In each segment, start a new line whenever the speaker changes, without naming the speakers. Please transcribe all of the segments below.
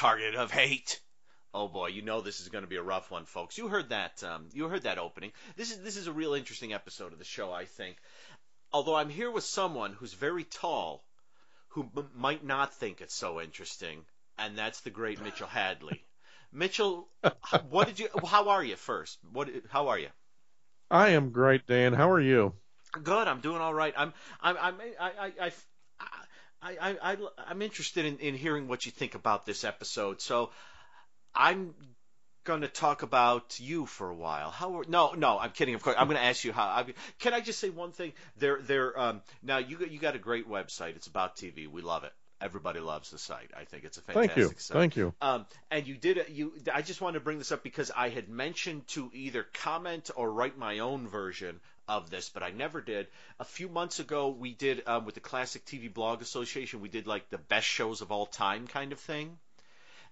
target of hate. Oh boy, you know this is going to be a rough one, folks. You heard that. Um, you heard that opening. This is this is a real interesting episode of the show, I think. Although I'm here with someone who's very tall, who m- might not think it's so interesting, and that's the great Mitchell Hadley. Mitchell, what did you? How are you first? What? How are you?
I am great, Dan. How are you?
Good. I'm doing all right. I'm. I'm. I'm. I. I. I I, I, I, I'm interested in, in hearing what you think about this episode. So I'm going to talk about you for a while. How? are, No, no, I'm kidding. Of course, I'm going to ask you how. I, can I just say one thing? There, there. Um, now you got you got a great website. It's about TV. We love it. Everybody loves the site. I think it's a fantastic
Thank you.
site.
Thank you.
Um, and you did you. I just wanted to bring this up because I had mentioned to either comment or write my own version of this, but I never did. A few months ago, we did um, with the Classic TV Blog Association. We did like the best shows of all time kind of thing,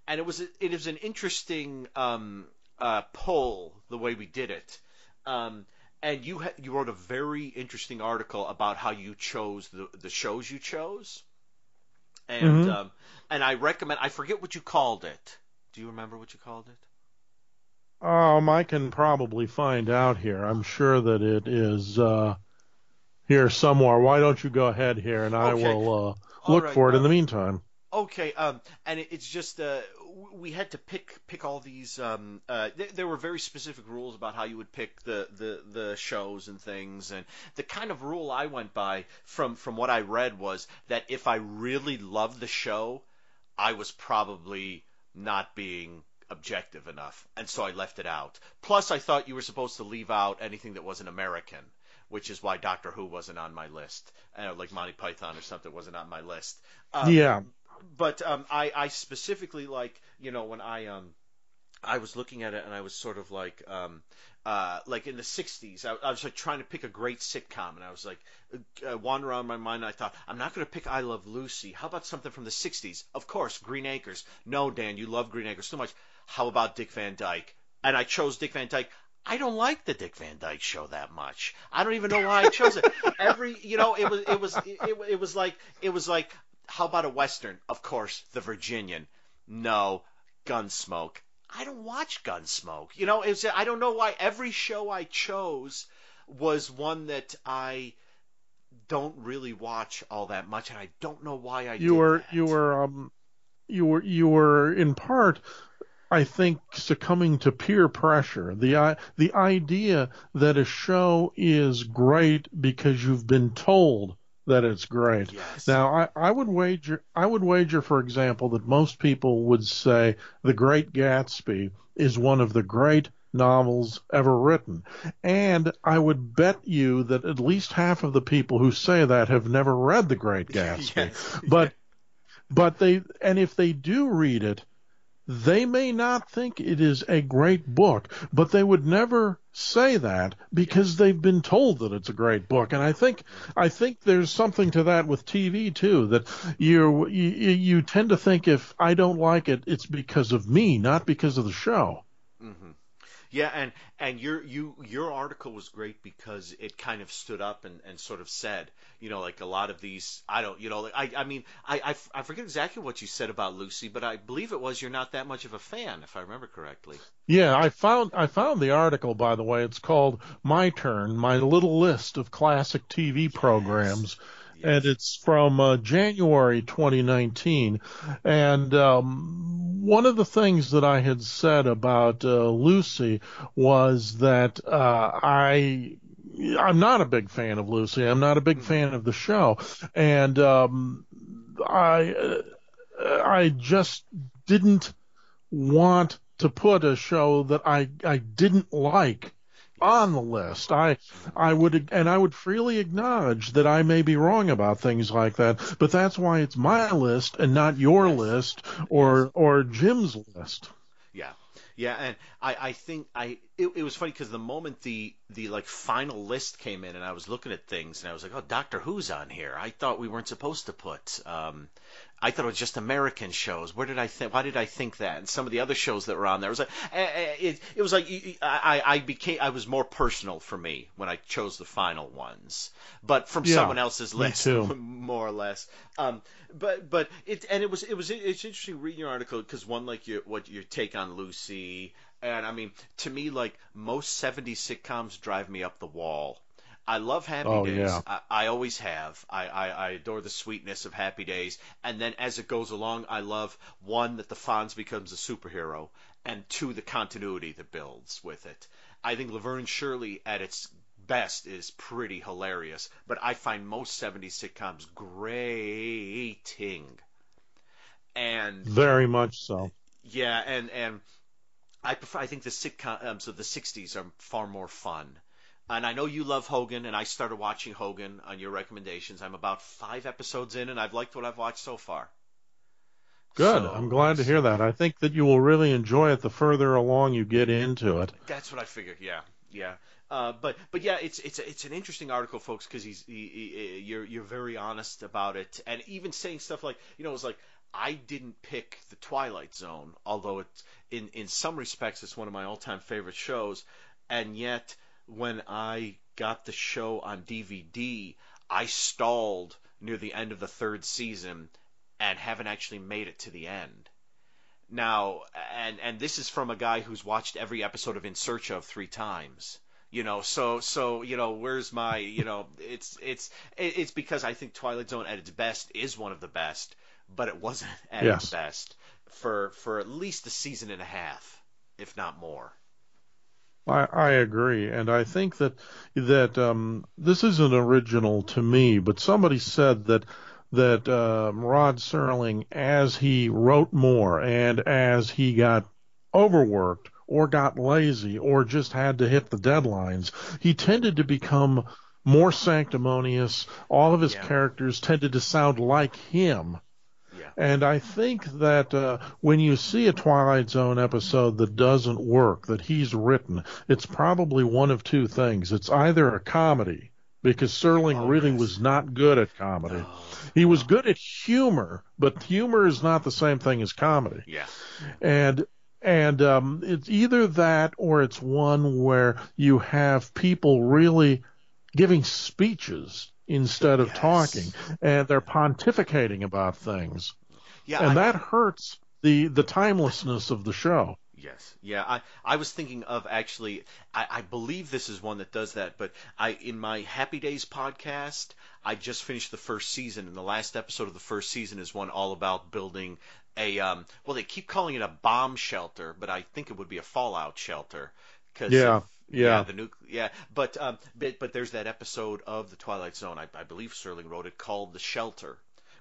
and it was it was an interesting um, uh, poll the way we did it. Um, and you ha- you wrote a very interesting article about how you chose the the shows you chose, and
Mhm.
um, and I recommend. I forget what you called it. Do you remember what you called it?
Um, I can probably find out here. I'm sure that it is uh, here somewhere. Why don't you go ahead here, and I
Okay.
will uh, look
right,
for it in
uh,
the meantime.
Okay, um, and it's just uh, we had to pick pick all these. Um, uh, th- there were very specific rules about how you would pick the, the, the shows and things, and the kind of rule I went by from from what I read was that if I really loved the show, I was probably not being objective enough, and so I left it out. Plus, I thought you were supposed to leave out anything that wasn't American, which is why Doctor Who wasn't on my list, uh, like Monty Python or something wasn't on my list. Um,
yeah.
but um, I, I specifically like you know when I um I was looking at it and I was sort of like um uh like in the 60s I, I was like trying to pick a great sitcom and I was like uh, wander around my mind and I thought I'm not going to pick I Love Lucy how about something from the 60s of course Green Acres no Dan you love Green Acres so much how about Dick Van Dyke and I chose Dick Van Dyke I don't like the Dick Van Dyke show that much. I don't even know why I chose it. Every, you know, it was, it was, it, it was like, it was like, how about a western? Of course, The Virginian. No, Gunsmoke. I don't watch Gunsmoke. You know, it's, I don't know why every show I chose was one that I don't really watch all that much, and I don't know why I
You
did
were
that.
you were um you were you were in part I think succumbing to peer pressure. The uh, the idea that a show is great because you've been told that it's great.
Yes.
Now, I, I would wager, I would wager, for example, that most people would say The Great Gatsby is one of the great novels ever written. And I would bet you that at least half of the people who say that have never read The Great Gatsby.
Yes.
But, but they, and if they do read it, they may not think it is a great book, but they would never say that because they've been told that it's a great book. And I think I think there's something to that with TV too. That you you, tend to think if I don't like it, it's because of me, not because of the show.
hmm Yeah, and and your you your article was great because it kind of stood up and, and sort of said, you know, like a lot of these, I don't, you know, like I I mean, I, I f- I forget exactly what you said about Lucy, but I believe it was you're not that much of a fan, if I remember correctly.
Yeah, I found I found the article by the way. It's called My Turn: My Little List of Classic TV Programs. And it's from uh, January 2019. And um, one of the things that I had said about uh, Lucy was that uh, I. I'm not a big fan of Lucy. I'm not a big fan of the show, and um, I uh, I just didn't want to put a show that I I didn't like on the list. I I would and I would freely acknowledge that I may be wrong about things like that, but that's why it's my list and not your
Yes.
list or or Jim's list.
Yeah. Yeah, and I, I think I it, it was funny because the moment the the like final list came in and I was looking at things and I was like, oh, Doctor Who's on here. I thought we weren't supposed to put. Um, I thought it was just American shows. Where did I think? Why did I think that? And some of the other shows that were on there it was like eh, eh, it, it was like I, I became I was more personal for me when I chose the final ones, but from
Yeah,
someone else's list, more or less. Um, but but it and it was it was it's interesting reading your article because one like your what your take on Lucy and I mean to me like most 70s sitcoms drive me up the wall. I love Happy
Oh,
Days.
yeah.
I, I always have. I, I, I adore the sweetness of Happy Days. And then as it goes along, I love one that the Fonz becomes a superhero, and two the continuity that builds with it. I think Laverne Shirley at its best is pretty hilarious, but I find most 70s sitcoms grating. And
Very much so.
yeah, and and I prefer. I think the sitcoms of the '60s are far more fun. And I know you love Hogan, and I started watching Hogan on your recommendations. I'm about five episodes in, and I've liked what I've watched so far.
Good.
So-
I'm glad to hear that. I think that you will really enjoy it the further along you get into it.
That's what I figured. Yeah, yeah. Uh, but but yeah, it's it's it's an interesting article, folks, because he's he, he, you're you're very honest about it, and even saying stuff like you know it's like I didn't pick the Twilight Zone, although it's in in some respects it's one of my all time favorite shows, and yet when I got the show on DVD, I stalled near the end of the third season and haven't actually made it to the end. Now, and and this is from a guy who's watched every episode of In Search of three times. You know, so so you know, where's my you know, it's it's it's because I think Twilight Zone at its best is one of the best, but it wasn't at
Yes.
its best for for at least a season and a half, if not more.
I, I agree, and I think that that um, this isn't original to me, but somebody said that that um, Rod Serling, as he wrote more and as he got overworked or got lazy or just had to hit the deadlines, he tended to become more sanctimonious. All of his
Yeah.
characters tended to sound like him. And I think that uh, when you see a Twilight Zone episode that doesn't work, that he's written, it's probably one of two things. It's either a comedy, because Serling
Oh,
really
yes.
was not good at comedy.
No.
He was good at humor, but humor is not the same thing as comedy.
Yeah.
And and um, it's either that or it's one where you have people really giving speeches instead of
Yes.
talking, and they're pontificating about things
Yeah.
and
I-
that hurts the the timelessness of the show.
Yes, yeah. I, I was thinking of actually. I, I believe this is one that does that. But I in my Happy Days podcast, I just finished the first season, and the last episode of the first season is one all about building a. Um, well, they keep calling it a bomb shelter, but I think it would be a fallout shelter. Cause
Yeah,
of-
yeah.
the nuc- yeah. But um, but but there's that episode of the Twilight Zone. I, I believe Serling wrote it called The Shelter.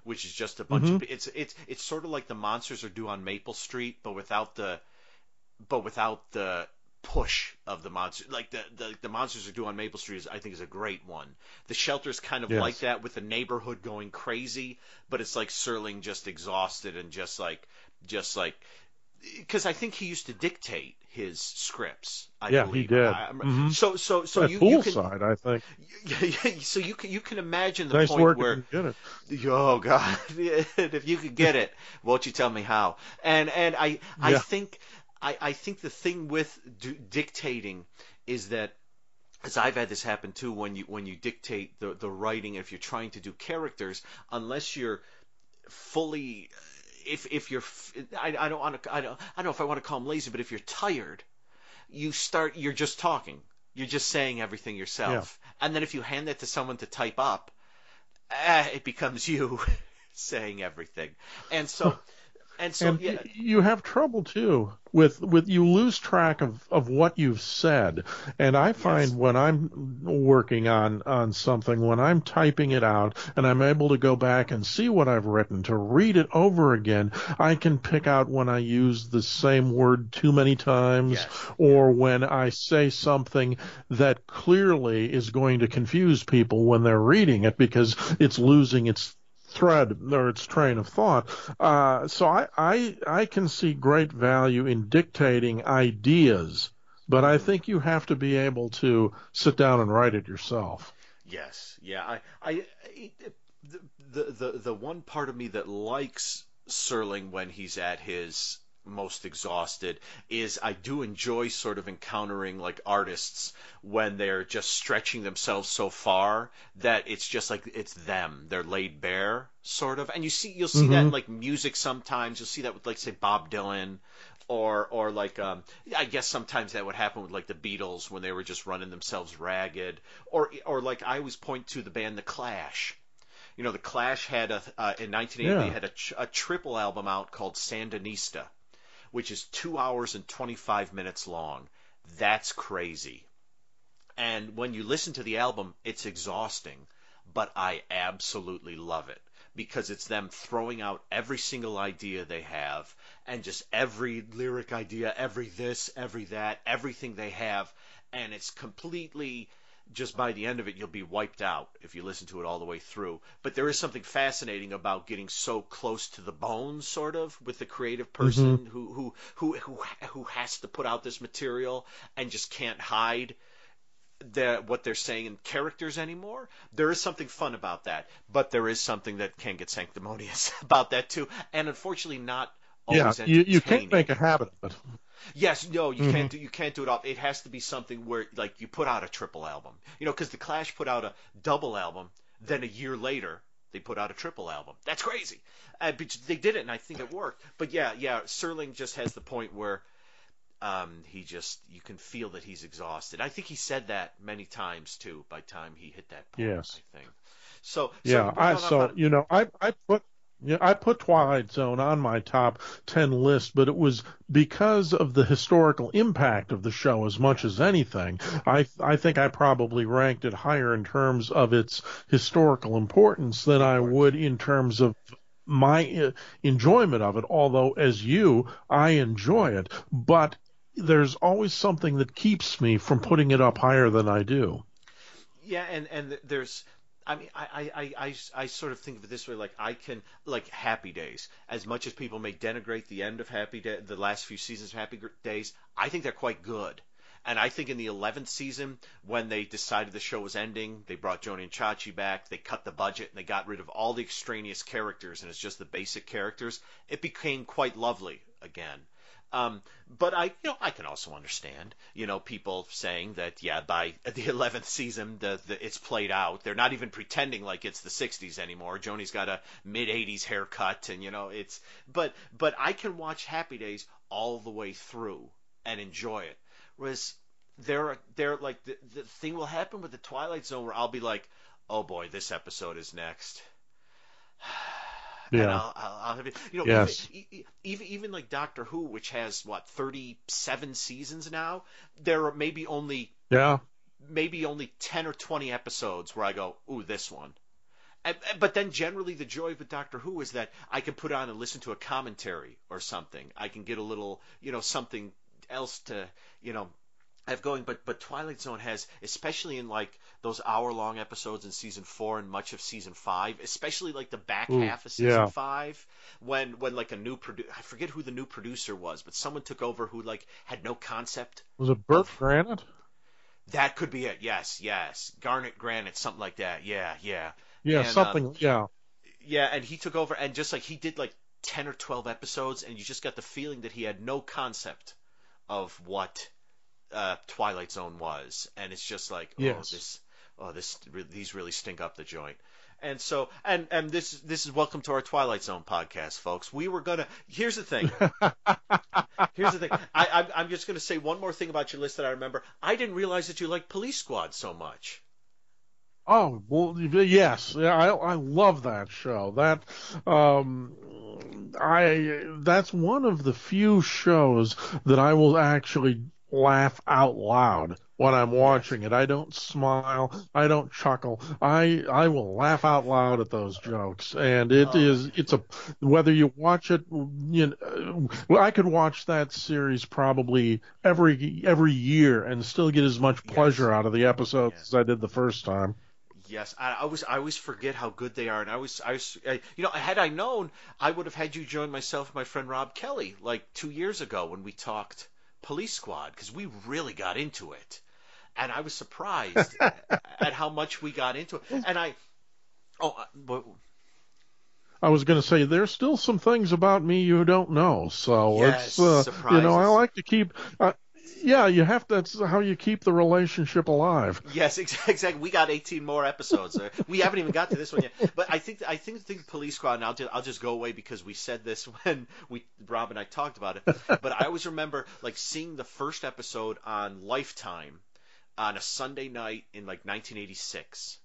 Which is just a bunch of mm-hmm. it's it's it's sort of like the monsters are due on Maple Street, but without the but without the push of the monster. Like the, the the monsters are due on Maple Street is I think is a great one. The shelter's kind of
Yes.
like that with the neighborhood going crazy, but it's like Serling just exhausted and just like just like because I think he used to dictate his scripts. I
Yeah, he did.
I-
Mhm.
So so so
At
you, you can
poolside, I think.
so you can you can imagine the
Nice
point where
if you get it.
Oh God! if you could get it, won't you tell me how? And and I I
Yeah.
think I I think the thing with d- dictating is that as I've had this happen too when you when you dictate the the writing if you're trying to do characters unless you're fully if if you're f- I, I don't want to I don't I don't know if I want to call them lazy but if you're tired you start you're just talking. You're just saying everything yourself. And then if you hand that to someone to type up eh, it becomes you saying everything. And so and so
and
yeah
you have trouble too with with you lose track of of what you've said and i find
Yes.
when i'm working on on something when i'm typing it out and i'm able to go back and see what i've written to read it over again i can pick out when i use the same word too many times
Yes.
or when i say something that clearly is going to confuse people when they're reading it because it's losing its thread or its train of thought. Uh, so I, I I can see great value in dictating ideas, but I think you have to be able to sit down and write it yourself.
Yes, yeah. I, I, the, the the one part of me that likes Serling when he's at his most exhausted is I do enjoy sort of encountering like artists when they're just stretching themselves so far that it's just like it's them. They're laid bare sort of. And you see you'll see mm-hmm. that in like music sometimes. You'll see that with like say Bob Dylan or or like um I guess sometimes that would happen with like the Beatles when they were just running themselves ragged or or like I always point to the band The Clash you know, the Clash had a uh, in 1980 yeah. they had a, a, triple album out called Sandinista, which is two hours and 25 minutes long. That's crazy. And when you listen to the album, it's exhausting, but I absolutely love it because it's them throwing out every single idea they have and just every lyric idea, every this, every that, everything they have, and it's completely just by the end of it you'll be wiped out if you listen to it all the way through. But there is something fascinating about getting so close to the bones, sort of, with the creative person mm-hmm. who, who who who who has to put out this material and just can't hide the, what they're saying in characters anymore. There is something fun about that, but there is something that can get sanctimonious about that too, and unfortunately not always.
Yeah, you, you can't make a habit of it.
Yes, no, you mm-hmm. can't do you can't do it all. It has to be something where like you put out a triple album, you know, because the Clash put out a double album, then a year later they put out a triple album. That's crazy, uh, but they did it, and I think it worked. But yeah, yeah, Serling just has the point where um, he just you can feel that he's exhausted. I think he said that many times too. By time he hit that point,
yes,
I think. So, so
yeah, I so you know I I put yeah, I put Twilight Zone on my top 10 list, but it was because of the historical impact of the show as much as anything. I I think I probably ranked it higher in terms of its historical importance than I would in terms of my uh, enjoyment of it, although as you, I enjoy it, but there's always something that keeps me from putting it up higher than I do.
Yeah, and and there's I mean, I, I, I, I sort of think of it this way: like I can, like Happy Days. As much as people may denigrate the end of Happy Day, the last few seasons of Happy Days, I think they're quite good. And I think in the 11th season, when they decided the show was ending, they brought Joanie and Chachi back, they cut the budget, and they got rid of all the extraneous characters, and it's just the basic characters. It became quite lovely again. Um, but I, you know, I can also understand, you know, people saying that, yeah, by the 11th season, the, the it's played out. They're not even pretending like it's the 60s anymore. Joanie's got a mid 80s haircut, and you know, it's. But but I can watch Happy Days all the way through and enjoy it. Whereas there, there, like the the thing will happen with the Twilight Zone where I'll be like, oh boy, this episode is next.
Yeah.
I'll, I'll, I'll have, you know,
yes.
even, even even like Doctor Who, which has what thirty seven seasons now, there are maybe only
yeah
maybe only ten or twenty episodes where I go, ooh, this one. And, but then generally the joy with Doctor Who is that I can put on and listen to a commentary or something. I can get a little, you know, something else to, you know, have going, but but Twilight Zone has, especially in like those hour long episodes in season four and much of season five, especially like the back Ooh, half of season
yeah.
five, when when like a new produ- I forget who the new producer was, but someone took over who like had no concept.
Was it Bert of, Granet?
That could be it. Yes, yes, Garnet Granite, something like that. Yeah, yeah.
Yeah, and, something. Um, yeah.
Yeah, and he took over, and just like he did like ten or twelve episodes, and you just got the feeling that he had no concept of what uh, Twilight Zone was, and it's just like, oh,
yes.
this, oh, this, these really stink up the joint. And so, and and this this is welcome to our Twilight Zone podcast, folks. We were gonna. Here's the thing. here's the thing. I, I'm, I'm just gonna say one more thing about your list that I remember. I didn't realize that you liked Police Squad so much.
Oh well, yes, yeah, I I love that show. That um, I that's one of the few shows that I will actually laugh out loud when I'm watching it. I don't smile. I don't chuckle. I I will laugh out loud at those jokes, and it oh. is it's a whether you watch it. You know, I could watch that series probably every every year and still get as much pleasure yes. out of the episodes yes. as I did the first time.
Yes, I, I always I always forget how good they are, and I was I was I, you know had I known I would have had you join myself and my friend Rob Kelly like two years ago when we talked Police Squad because we really got into it, and I was surprised at how much we got into it, and I oh uh, but
I was going to say there's still some things about me you don't know, so
Yes,
it's uh, you know I like to keep. Uh, yeah, you have to. That's how you keep the relationship alive.
Yes, exactly. We got 18 more episodes. We haven't even got to this one yet. But I think I think the Police Squad. And I'll just I'll just go away because we said this when we Rob and I talked about it. But I always remember like seeing the first episode on Lifetime on a Sunday night in like 1986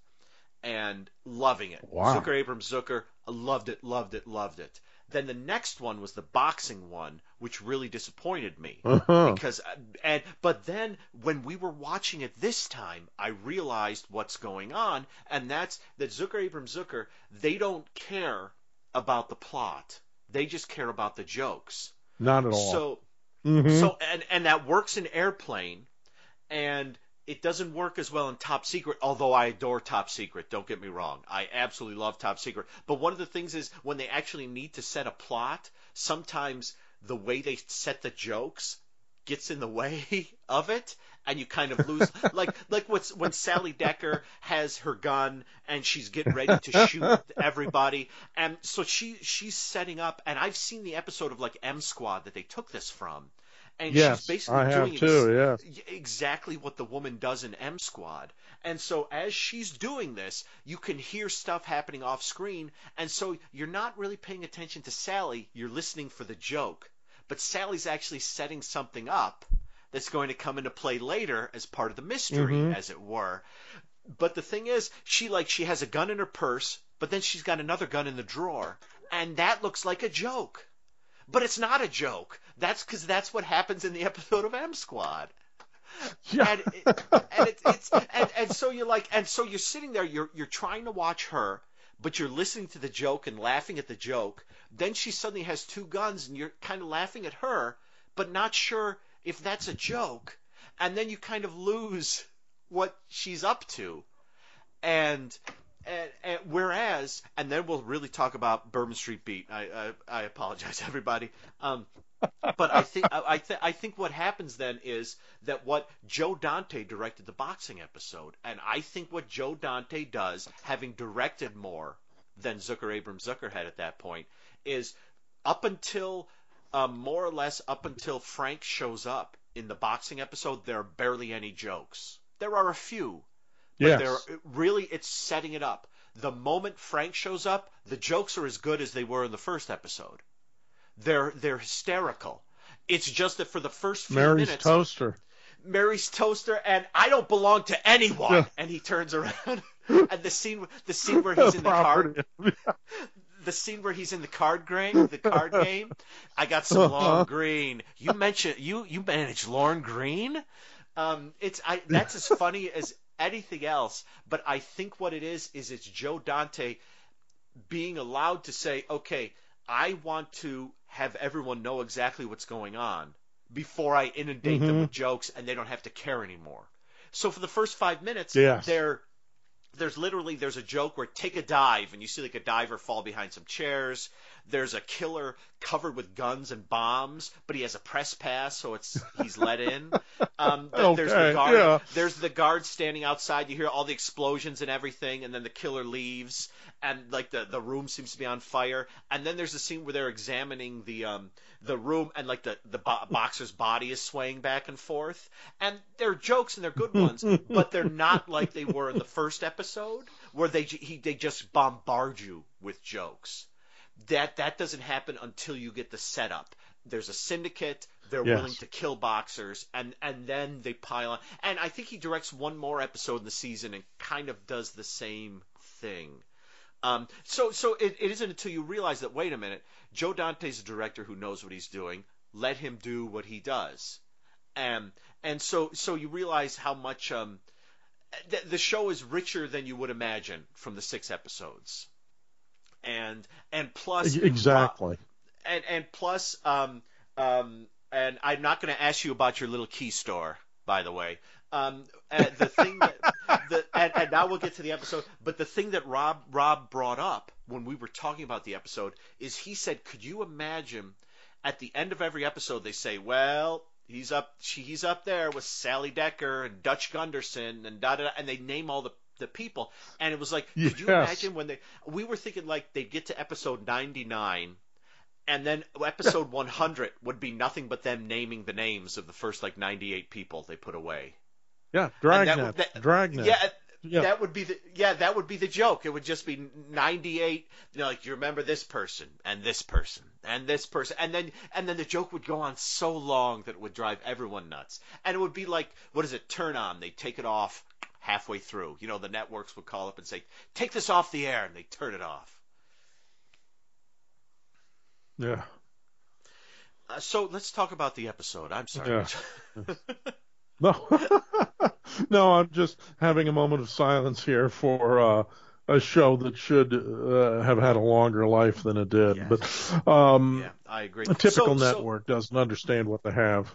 and loving it.
Wow.
Zucker Abrahams Zucker loved it, loved it, loved it. Then the next one was the boxing one, which really disappointed me
Uh-huh.
because and but then when we were watching it this time i realized what's going on and that's that zucker abrahams zucker they don't care about the plot they just care about the jokes
Not at all.
so
Mhm.
so and and that works in airplane and it doesn't work as well in Top Secret, although I adore Top Secret. Don't get me wrong. I absolutely love Top Secret. But one of the things is when they actually need to set a plot, sometimes the way they set the jokes gets in the way of it and you kind of lose like like what's when Sally Decker has her gun and she's getting ready to shoot everybody and so she she's setting up and I've seen the episode of like M Squad that they took this from and
yes,
she's basically
I have
doing
too. Yes.
y- exactly what the woman does in M Squad. And so as she's doing this, you can hear stuff happening off screen, and so you're not really paying attention to Sally, you're listening for the joke. But Sally's actually setting something up that's going to come into play later as part of the mystery,
Mhm.
as it were. But the thing is, she like she has a gun in her purse, but then she's got another gun in the drawer, and that looks like a joke. But it's not a joke. That's because that's what happens in the episode of M Squad.
Yeah.
And, it, and it, it's and, and so you're like and so you're sitting there you're you're trying to watch her but you're listening to the joke and laughing at the joke then she suddenly has two guns and you're kind of laughing at her but not sure if that's a joke and then you kind of lose what she's up to and and, and whereas and then we'll really talk about Bourbon Street Beat I I, I apologize everybody um but I think I th- I think what happens then is that what Joe Dante directed the boxing episode, and I think what Joe Dante does, having directed more than Zucker Abrahams Zucker had at that point, is up until um, more or less up until Frank shows up in the boxing episode, there are barely any jokes. There are a few, but
Yes.
there really it's setting it up. The moment Frank shows up, the jokes are as good as they were in the first episode. They're they're hysterical. It's just that for the first few
Mary's
minutes,
toaster.
Mary's toaster and I don't belong to anyone.
Yeah.
And he turns around, and the scene the scene where he's in the card the scene where he's in the card game, the card game. I got some
Uh-huh.
Lauren Green. You mentioned you you manage Lauren Green. Um, it's I that's as funny as anything else. But I think what it is is it's Joe Dante being allowed to say, okay, I want to have everyone know exactly what's going on before I inundate them
Mhm.
with jokes and they don't have to care anymore. So for the first five minutes,
Yes.
there's literally there's a joke where take a dive and you see like a diver fall behind some chairs. There's a killer covered with guns and bombs, but he has a press pass, so it's he's let in. Um, th- there's the
Okay,
guard.
yeah.
There's the guard standing outside. You hear all the explosions and everything, and then the killer leaves, and like the the room seems to be on fire. And then there's a scene where they're examining the um the room, and like the the bo- boxer's body is swaying back and forth. And they're jokes and they're good ones, but they're not like they were in the first episode, where they he they just bombard you with jokes. That that doesn't happen until you get the setup. There's a syndicate. They're
Yes.
willing to kill boxers, and and then they pile on. And I think he directs one more episode in the season and kind of does the same thing. Um, so so it, it isn't until you realize that wait a minute, Joe Dante's a director who knows what he's doing. Let him do what he does, and and so so you realize how much um, the, the show is richer than you would imagine from the six episodes, and and plus
Exactly.
and and plus um um and I'm not going to ask you about your little key store by the way Um, and the thing that, the, and, and now we'll get to the episode. But the thing that Rob Rob brought up when we were talking about the episode is he said, "Could you imagine?" At the end of every episode, they say, "Well, he's up, he's up there with Sally Decker and Dutch Gunderson and da da,", da and they name all the the people, and it was like, could you imagine when they? We were thinking like they'd get to episode ninety nine, and then episode one hundred would be nothing but them naming the names of the first like ninety eight people they put away.
Yeah,
that
Dragnet.
would- that-
Dragnet.
Yeah,
Yeah.
that would be the yeah that would be the joke. It would just be ninety eight. You know, like you remember this person and this person and this person, and then and then the joke would go on so long that it would drive everyone nuts. And it would be like what is it? Turn on. They take it off halfway through. You know, the networks would call up and say, "Take this off the air," and they turn it off.
Yeah.
Uh, so let's talk about the episode. I'm sorry.
Yeah. No, no, I'm just having a moment of silence here for uh, a show that should uh, have had a longer life than it did.
Yes.
But um,
yeah, I agree.
a typical
So- so-
network doesn't understand what they have.